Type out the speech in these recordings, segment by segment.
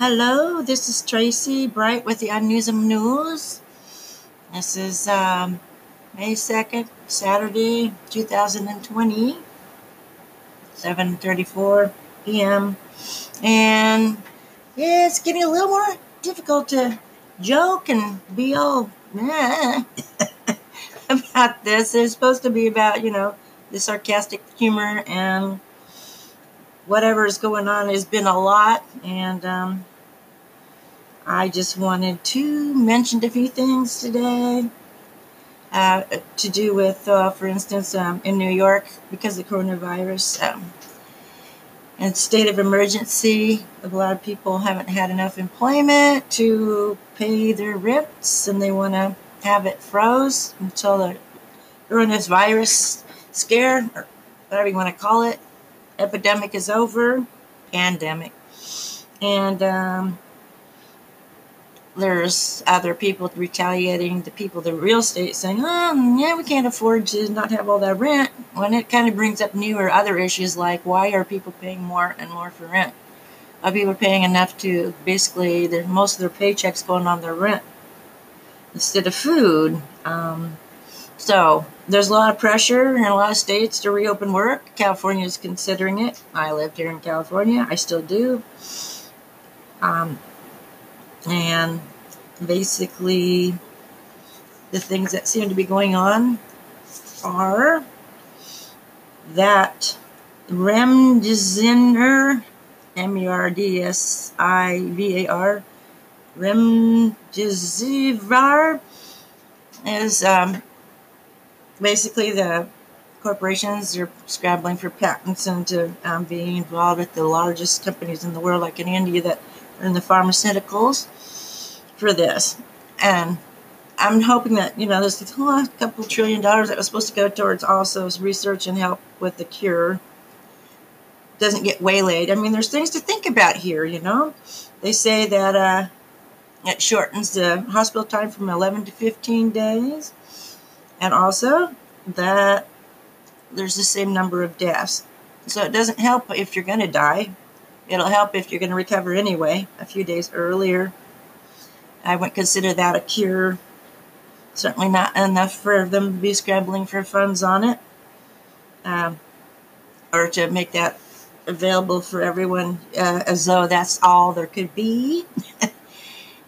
Hello, this is Tracy Bright with the Unknewsm News. This is um, May 2nd, Saturday, 2020, 7.34 p.m. And yeah, it's getting a little more difficult to joke and be all meh about this. It's supposed to be about, you know, the sarcastic humor and whatever is going on has been a lot. And um, I just wanted to mention a few things today. Uh, to do with, uh, for instance, um, in New York, because of the coronavirus um, and state of emergency, a lot of people haven't had enough employment to pay their rents, and they want to have it froze until the coronavirus virus scare, or whatever you want to call it, epidemic is over, pandemic, and um, there's other people retaliating the people the real estate saying oh yeah we can't afford to not have all that rent when it kind of brings up newer other issues like why are people paying more and more for rent? Are people paying enough to basically most of their paychecks going on their rent instead of food? Um, so there's a lot of pressure in a lot of states to reopen work. California is considering it. I lived here in california. I still do. Um, and basically the things that seem to be going on are that remdesivir m-u-r-d-s-i-v-a-r remdesivir is um, basically the corporations are scrambling for patents and to um, being involved with the largest companies in the world like in india that are in the pharmaceuticals for this. And I'm hoping that, you know, there's a couple trillion dollars that was supposed to go towards also research and help with the cure doesn't get waylaid. I mean, there's things to think about here, you know. They say that uh, it shortens the hospital time from 11 to 15 days. And also that there's the same number of deaths. So it doesn't help if you're going to die It'll help if you're going to recover anyway, a few days earlier. I wouldn't consider that a cure. Certainly not enough for them to be scrambling for funds on it, um, or to make that available for everyone uh, as though that's all there could be.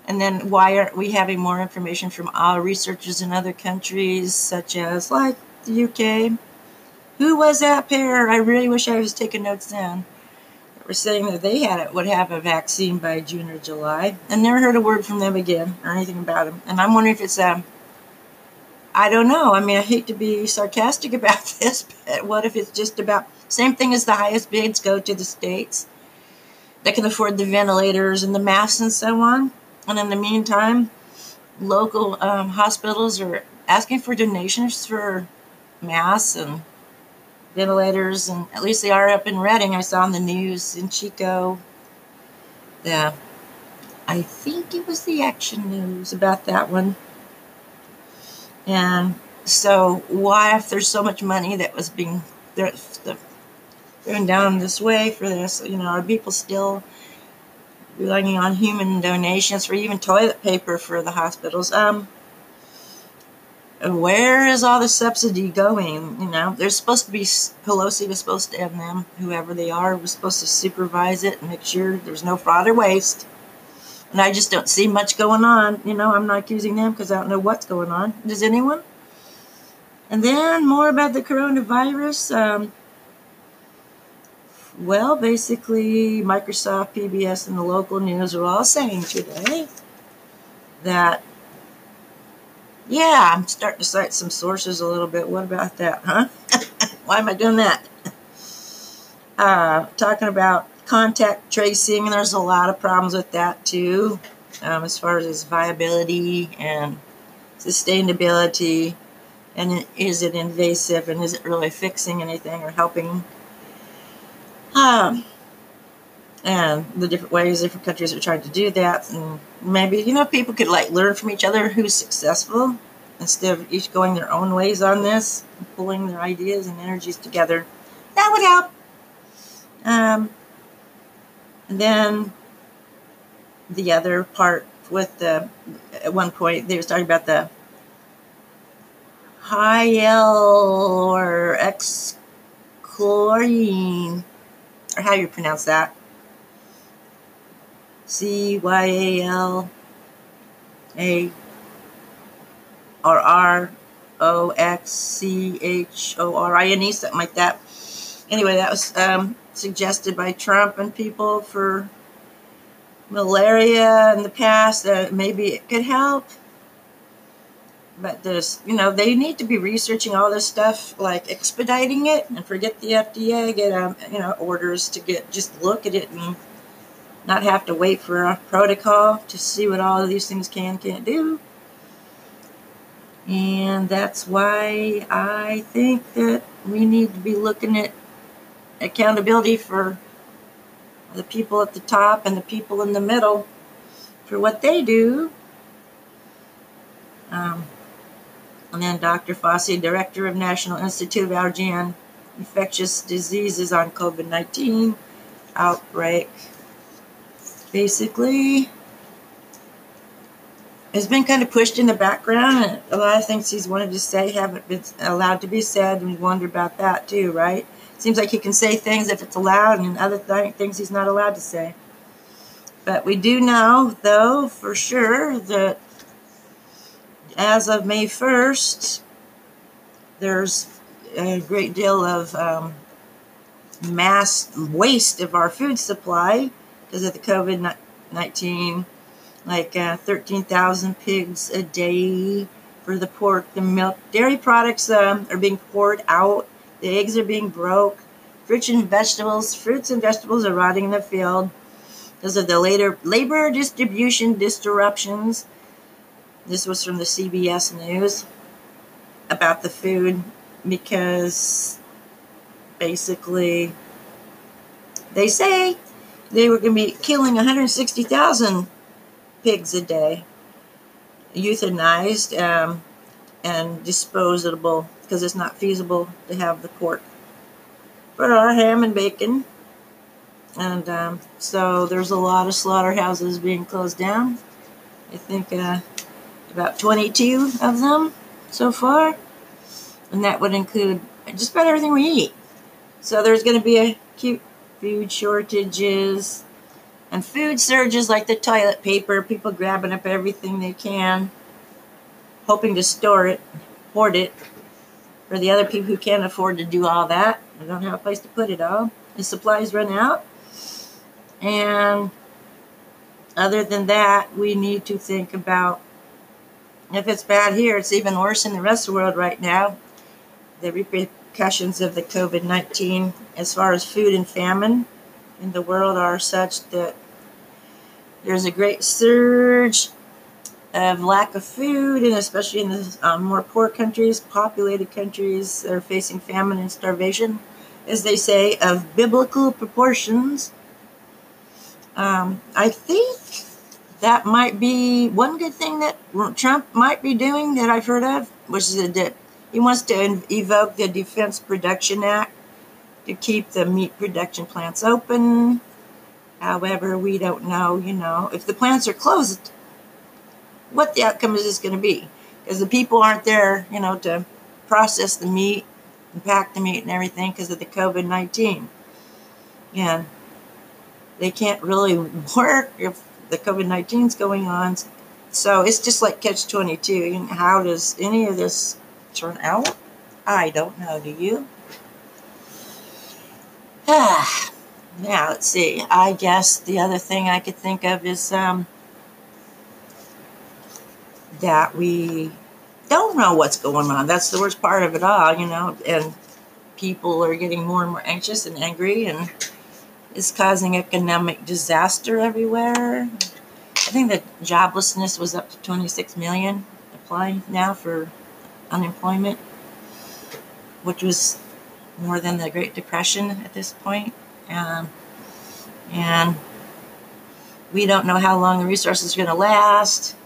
and then why aren't we having more information from our researchers in other countries, such as like the UK? Who was that pair? I really wish I was taking notes then were saying that they had it would have a vaccine by June or July, and never heard a word from them again or anything about them. And I'm wondering if it's um, I don't know. I mean, I hate to be sarcastic about this, but what if it's just about same thing as the highest bids go to the states that can afford the ventilators and the masks and so on, and in the meantime, local um, hospitals are asking for donations for masks and ventilators, and at least they are up in Redding. I saw on the news in Chico. Yeah, I think it was the Action News about that one. And so, why, if there's so much money that was being thrown down this way for this, you know, are people still relying on human donations for even toilet paper for the hospitals? Um, where is all the subsidy going? You know, there's supposed to be Pelosi was supposed to have them, whoever they are, was supposed to supervise it and make sure there's no fraud or waste. And I just don't see much going on. You know, I'm not accusing them because I don't know what's going on. Does anyone? And then more about the coronavirus. Um, well, basically, Microsoft, PBS, and the local news are all saying today that yeah, I'm starting to cite some sources a little bit. What about that, huh? Why am I doing that? Uh, talking about contact tracing, and there's a lot of problems with that too, um, as far as its viability and sustainability. And is it invasive and is it really fixing anything or helping? Um, and the different ways different countries are trying to do that and maybe you know people could like learn from each other who's successful instead of each going their own ways on this pulling their ideas and energies together. That would help. Um, and then the other part with the at one point they was talking about the Hyl or X chlorine, or how you pronounce that. C Y A L A or R O X C H O R I N E, something like that. Anyway, that was um, suggested by Trump and people for malaria in the past. Uh, maybe it could help. But there's, you know, they need to be researching all this stuff, like expediting it, and forget the FDA, get um, you know, orders to get just look at it and not have to wait for a protocol to see what all of these things can can't do. And that's why I think that we need to be looking at accountability for the people at the top and the people in the middle for what they do. Um, and then Dr. Fauci, Director of National Institute of Allergy and Infectious Diseases on COVID 19 outbreak. Basically, has been kind of pushed in the background, and a lot of things he's wanted to say haven't been allowed to be said, and we wonder about that too, right? Seems like he can say things if it's allowed, and other th- things he's not allowed to say. But we do know, though, for sure, that as of May 1st, there's a great deal of um, mass waste of our food supply because of the COVID 19, like uh, 13,000 pigs a day for the pork, the milk. Dairy products um, are being poured out the eggs are being broke. Fruits and vegetables, fruits and vegetables are rotting in the field because of the later labor distribution disruptions. This was from the CBS News about the food because basically they say they were going to be killing 160,000 pigs a day, euthanized um, and disposable because it's not feasible to have the pork for our ham and bacon. And um, so there's a lot of slaughterhouses being closed down. I think uh, about 22 of them so far. And that would include just about everything we eat. So there's going to be acute food shortages and food surges like the toilet paper, people grabbing up everything they can, hoping to store it, hoard it, for the other people who can't afford to do all that. They don't have a place to put it all. The supplies run out. And other than that, we need to think about if it's bad here, it's even worse in the rest of the world right now. The repercussions of the COVID 19 as far as food and famine in the world are such that there's a great surge of lack of food, and especially in the um, more poor countries, populated countries that are facing famine and starvation, as they say, of biblical proportions. Um, I think that might be one good thing that Trump might be doing that I've heard of, which is that he wants to evoke the Defense Production Act to keep the meat production plants open. However, we don't know, you know, if the plants are closed, what the outcome is going to be because the people aren't there, you know, to process the meat and pack the meat and everything because of the COVID 19. And they can't really work if the COVID 19 is going on. So it's just like catch 22. How does any of this turn out? I don't know. Do you? Ah, now let's see. I guess the other thing I could think of is um, that we don't know what's going on. That's the worst part of it all, you know. And people are getting more and more anxious and angry, and it's causing economic disaster everywhere. I think that joblessness was up to 26 million applying now for unemployment, which was more than the Great Depression at this point. Um, and we don't know how long the resources are going to last.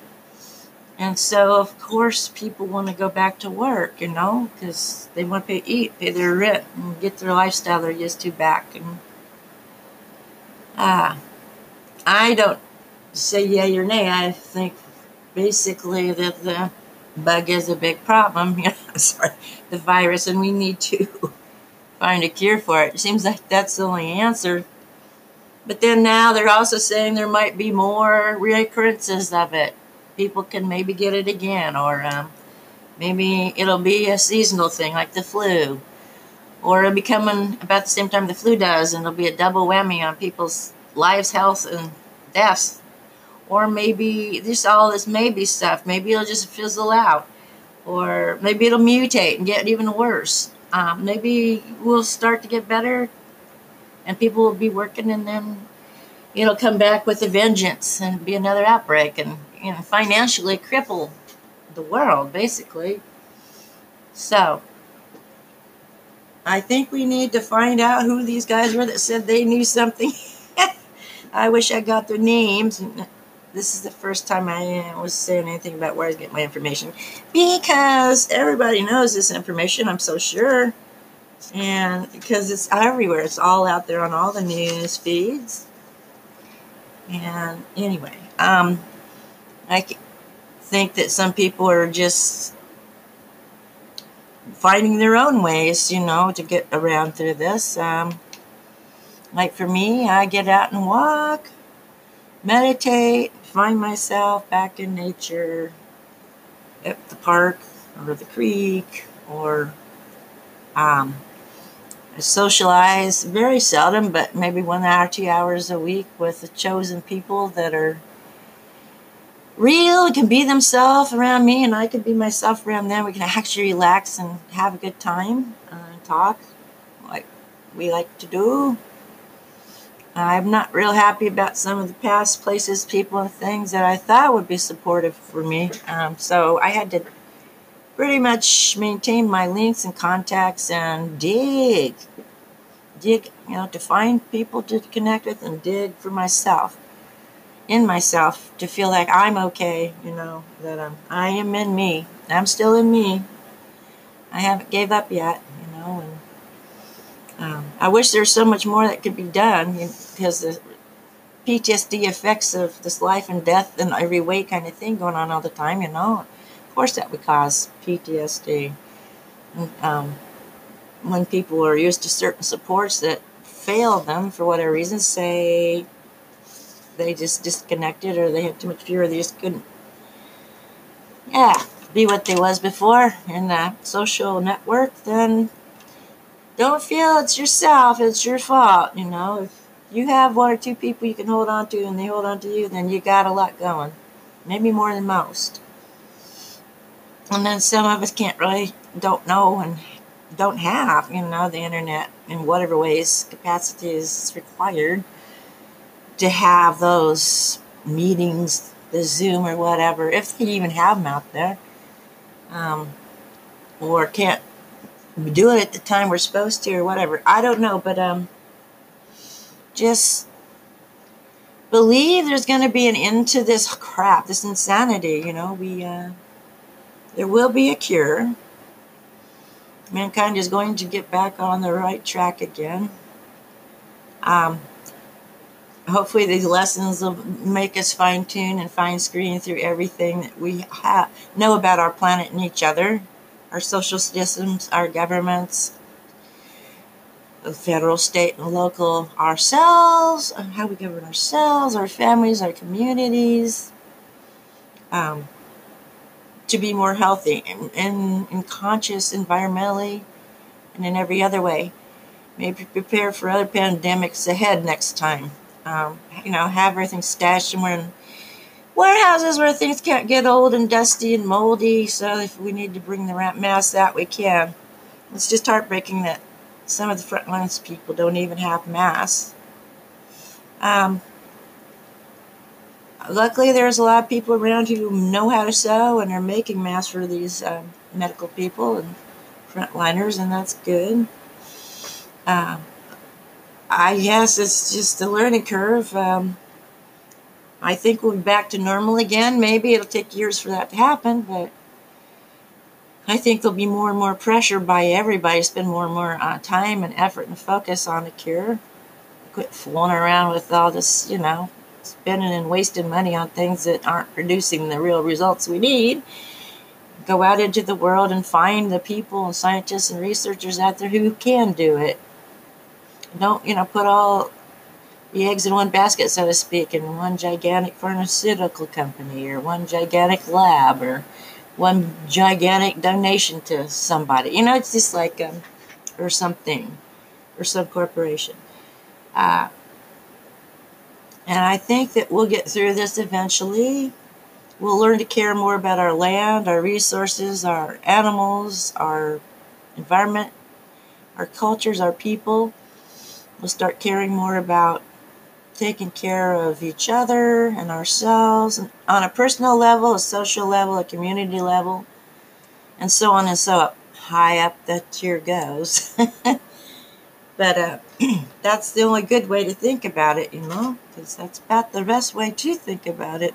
And so, of course, people want to go back to work, you know, because they want to pay, eat, pay their rent, and get their lifestyle they're used to back. And ah, I don't say yay or nay. I think basically that the bug is a big problem. Sorry, the virus, and we need to find a cure for it. It seems like that's the only answer. But then now they're also saying there might be more recurrences of it. People can maybe get it again, or um, maybe it'll be a seasonal thing like the flu. Or it'll be coming about the same time the flu does, and it'll be a double whammy on people's lives, health, and deaths. Or maybe just all this maybe stuff. Maybe it'll just fizzle out. Or maybe it'll mutate and get even worse. Um, maybe we'll start to get better and people will be working and then it'll come back with a vengeance and be another outbreak and you know financially cripple the world basically so i think we need to find out who these guys were that said they knew something. I wish i got their names this is the first time i was saying anything about where i get my information. Because everybody knows this information i'm so sure. And because it's everywhere, it's all out there on all the news feeds. And anyway, um, I think that some people are just finding their own ways, you know, to get around through this. Um, like for me, I get out and walk, meditate, find myself back in nature at the park or the creek or um, I socialize very seldom, but maybe one hour, two hours a week with the chosen people that are real, can be themselves around me, and I can be myself around them. We can actually relax and have a good time uh, and talk like we like to do. I'm not real happy about some of the past places, people, and things that I thought would be supportive for me. Um, so I had to pretty much maintain my links and contacts and dig. Dig, you know, to find people to connect with and dig for myself, in myself, to feel like I'm okay, you know, that I'm, I am in me. I'm still in me. I haven't gave up yet, you know, and um, I wish there's so much more that could be done because the PTSD effects of this life and death and every way kind of thing going on all the time, you know Of course, that would cause PTSD. Um, when people are used to certain supports that fail them for whatever reason, say they just disconnected or they had too much fear, or they just couldn't, yeah, be what they was before in the social network, then don't feel it's yourself, it's your fault, you know. If you have one or two people you can hold on to and they hold on to you, then you got a lot going. Maybe more than most and then some of us can't really don't know and don't have you know the internet in whatever ways capacity is required to have those meetings the zoom or whatever if they even have them out there um, or can't do it at the time we're supposed to or whatever i don't know but um just believe there's going to be an end to this crap this insanity you know we uh there will be a cure. Mankind is going to get back on the right track again. Um, hopefully, these lessons will make us fine tune and fine screen through everything that we ha- know about our planet and each other, our social systems, our governments, the federal, state, and local, ourselves, how we govern ourselves, our families, our communities. Um, to be more healthy and, and, and conscious environmentally and in every other way. Maybe prepare for other pandemics ahead next time. Um, you know, have everything stashed somewhere in warehouses where things can't get old and dusty and moldy. So if we need to bring the ramp masks out, we can. It's just heartbreaking that some of the front frontlines people don't even have masks. Um, luckily, there's a lot of people around who know how to sew and are making masks for these um, medical people and frontliners, and that's good. Uh, I guess it's just a learning curve. Um, I think we'll be back to normal again. Maybe it'll take years for that to happen, but I think there'll be more and more pressure by everybody to spend more and more uh, time and effort and focus on the cure. Quit fooling around with all this, you know, spending and wasting money on things that aren't producing the real results we need. Go out into the world and find the people and scientists and researchers out there who can do it. Don't, you know, put all the eggs in one basket, so to speak, in one gigantic pharmaceutical company or one gigantic lab or one gigantic donation to somebody. You know, it's just like, um, or something, or some corporation. Uh, and I think that we'll get through this eventually. We'll learn to care more about our land, our resources, our animals, our environment, our cultures, our people. We'll start caring more about taking care of each other and ourselves and on a personal level, a social level, a community level, and so on and so up. High up the tier goes. but uh, that's the only good way to think about it, you know, because that's about the best way to think about it.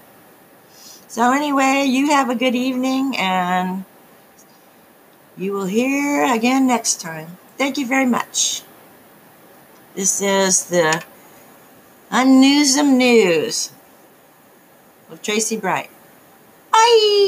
So, anyway, you have a good evening and you will hear again next time. Thank you very much. This is the Unknewsm News with Tracy Bright. Bye!